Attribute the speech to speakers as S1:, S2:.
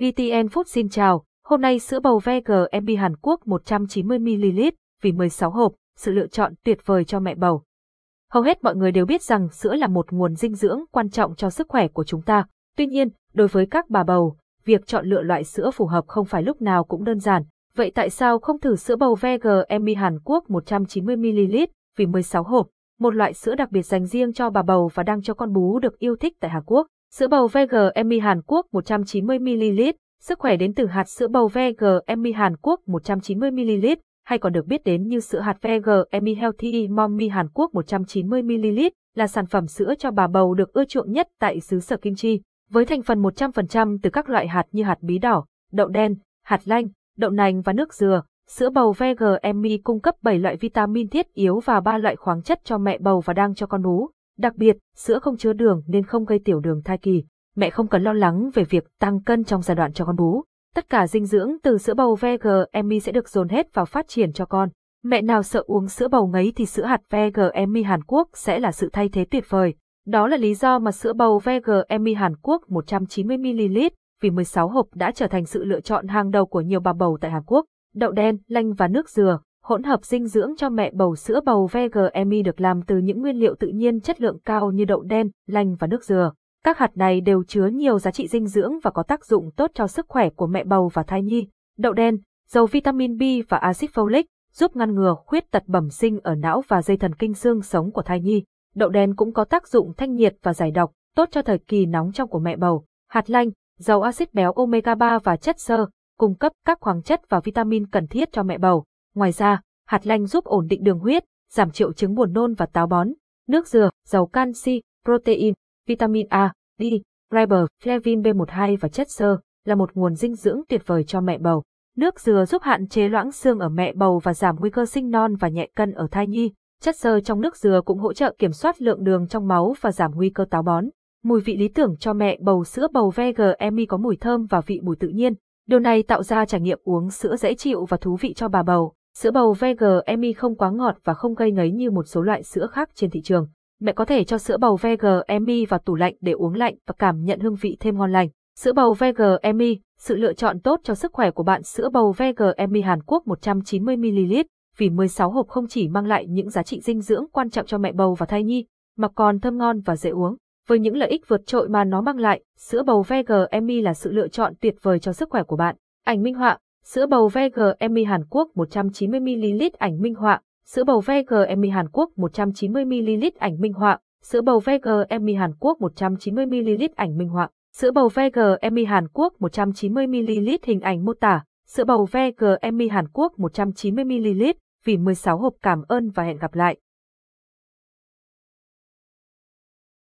S1: VTN Food xin chào, hôm nay sữa bầu VGMB Hàn Quốc 190ml vì 16 hộp, sự lựa chọn tuyệt vời cho mẹ bầu. Hầu hết mọi người đều biết rằng sữa là một nguồn dinh dưỡng quan trọng cho sức khỏe của chúng ta. Tuy nhiên, đối với các bà bầu, việc chọn lựa loại sữa phù hợp không phải lúc nào cũng đơn giản. Vậy tại sao không thử sữa bầu VGMB Hàn Quốc 190ml vì 16 hộp, một loại sữa đặc biệt dành riêng cho bà bầu và đang cho con bú được yêu thích tại Hàn Quốc? Sữa bầu VGMI Hàn Quốc 190ml, sức khỏe đến từ hạt sữa bầu VGMI Hàn Quốc 190ml, hay còn được biết đến như sữa hạt VGMI Healthy Mommy Hàn Quốc 190ml, là sản phẩm sữa cho bà bầu được ưa chuộng nhất tại xứ sở Kim Chi, với thành phần 100% từ các loại hạt như hạt bí đỏ, đậu đen, hạt lanh, đậu nành và nước dừa. Sữa bầu VGMI cung cấp 7 loại vitamin thiết yếu và 3 loại khoáng chất cho mẹ bầu và đang cho con bú. Đặc biệt, sữa không chứa đường nên không gây tiểu đường thai kỳ. Mẹ không cần lo lắng về việc tăng cân trong giai đoạn cho con bú. Tất cả dinh dưỡng từ sữa bầu VGMI sẽ được dồn hết vào phát triển cho con. Mẹ nào sợ uống sữa bầu ngấy thì sữa hạt VGMI Hàn Quốc sẽ là sự thay thế tuyệt vời. Đó là lý do mà sữa bầu VGMI Hàn Quốc 190ml vì 16 hộp đã trở thành sự lựa chọn hàng đầu của nhiều bà bầu tại Hàn Quốc. Đậu đen, lanh và nước dừa, Hỗn hợp dinh dưỡng cho mẹ bầu sữa bầu VGMI được làm từ những nguyên liệu tự nhiên chất lượng cao như đậu đen, lanh và nước dừa. Các hạt này đều chứa nhiều giá trị dinh dưỡng và có tác dụng tốt cho sức khỏe của mẹ bầu và thai nhi. Đậu đen, giàu vitamin B và axit folic, giúp ngăn ngừa khuyết tật bẩm sinh ở não và dây thần kinh xương sống của thai nhi. Đậu đen cũng có tác dụng thanh nhiệt và giải độc, tốt cho thời kỳ nóng trong của mẹ bầu. Hạt lanh, giàu axit béo omega 3 và chất xơ, cung cấp các khoáng chất và vitamin cần thiết cho mẹ bầu. Ngoài ra, hạt lanh giúp ổn định đường huyết, giảm triệu chứng buồn nôn và táo bón. Nước dừa, giàu canxi, protein, vitamin A, D, fiber, flavin B12 và chất xơ, là một nguồn dinh dưỡng tuyệt vời cho mẹ bầu. Nước dừa giúp hạn chế loãng xương ở mẹ bầu và giảm nguy cơ sinh non và nhẹ cân ở thai nhi. Chất xơ trong nước dừa cũng hỗ trợ kiểm soát lượng đường trong máu và giảm nguy cơ táo bón. Mùi vị lý tưởng cho mẹ bầu sữa bầu VGMI có mùi thơm và vị mùi tự nhiên. Điều này tạo ra trải nghiệm uống sữa dễ chịu và thú vị cho bà bầu. Sữa bầu VGMI không quá ngọt và không gây ngấy như một số loại sữa khác trên thị trường. Mẹ có thể cho sữa bầu VGMI vào tủ lạnh để uống lạnh và cảm nhận hương vị thêm ngon lành. Sữa bầu VGMI, sự lựa chọn tốt cho sức khỏe của bạn sữa bầu VGMI Hàn Quốc 190ml, vì 16 hộp không chỉ mang lại những giá trị dinh dưỡng quan trọng cho mẹ bầu và thai nhi, mà còn thơm ngon và dễ uống. Với những lợi ích vượt trội mà nó mang lại, sữa bầu VGMI là sự lựa chọn tuyệt vời cho sức khỏe của bạn. Ảnh minh họa, Sữa bầu VGMI Hàn Quốc 190ml ảnh minh họa, sữa bầu VGMI Hàn Quốc 190ml ảnh minh họa, sữa bầu VGMI Hàn Quốc 190ml ảnh minh họa, sữa bầu VGMI Hàn Quốc 190ml hình ảnh mô tả, sữa bầu VGMI Hàn Quốc 190ml vì 16 hộp cảm ơn và hẹn gặp lại.